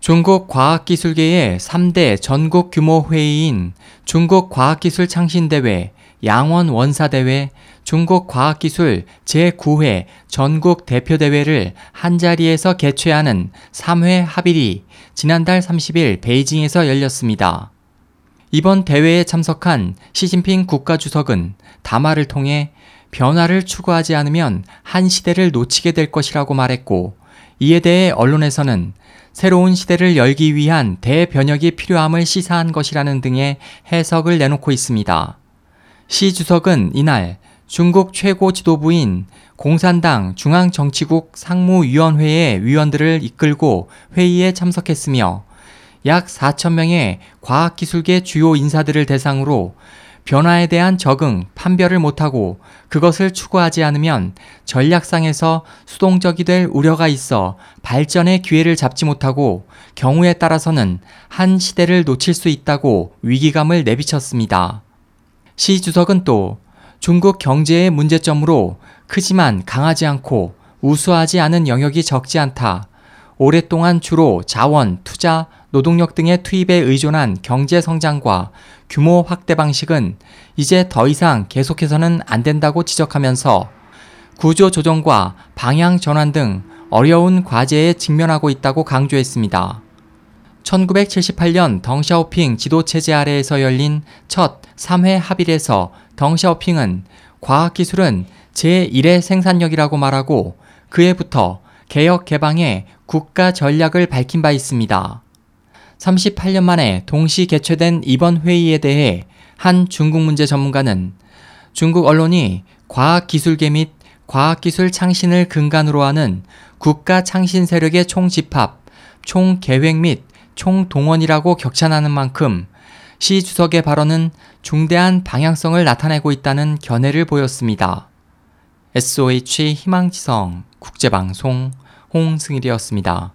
중국 과학기술계의 3대 전국 규모 회의인 중국 과학기술 창신대회, 양원 원사대회, 중국 과학기술 제9회 전국 대표대회를 한자리에서 개최하는 3회 합일이 지난달 30일 베이징에서 열렸습니다. 이번 대회에 참석한 시진핑 국가주석은 담화를 통해 변화를 추구하지 않으면 한 시대를 놓치게 될 것이라고 말했고 이에 대해 언론에서는 새로운 시대를 열기 위한 대변혁이 필요함을 시사한 것이라는 등의 해석을 내놓고 있습니다. 시 주석은 이날 중국 최고 지도부인 공산당 중앙정치국 상무위원회의 위원들을 이끌고 회의에 참석했으며 약 4천 명의 과학기술계 주요 인사들을 대상으로 변화에 대한 적응, 판별을 못하고 그것을 추구하지 않으면 전략상에서 수동적이 될 우려가 있어 발전의 기회를 잡지 못하고 경우에 따라서는 한 시대를 놓칠 수 있다고 위기감을 내비쳤습니다. 시 주석은 또 중국 경제의 문제점으로 크지만 강하지 않고 우수하지 않은 영역이 적지 않다. 오랫동안 주로 자원, 투자, 노동력 등의 투입에 의존한 경제 성장과 규모 확대 방식은 이제 더 이상 계속해서는 안 된다고 지적하면서 구조 조정과 방향 전환 등 어려운 과제에 직면하고 있다고 강조했습니다. 1978년 덩샤오핑 지도체제 아래에서 열린 첫 3회 합일에서 덩샤오핑은 과학기술은 제1의 생산력이라고 말하고 그해부터 개혁 개방의 국가 전략을 밝힌 바 있습니다. 38년 만에 동시 개최된 이번 회의에 대해 한 중국 문제 전문가는 중국 언론이 과학기술계 및 과학기술 창신을 근간으로 하는 국가 창신 세력의 총집합, 총계획 및 총동원이라고 격찬하는 만큼 시 주석의 발언은 중대한 방향성을 나타내고 있다는 견해를 보였습니다. SOH 희망지성 국제방송 홍승일이었습니다.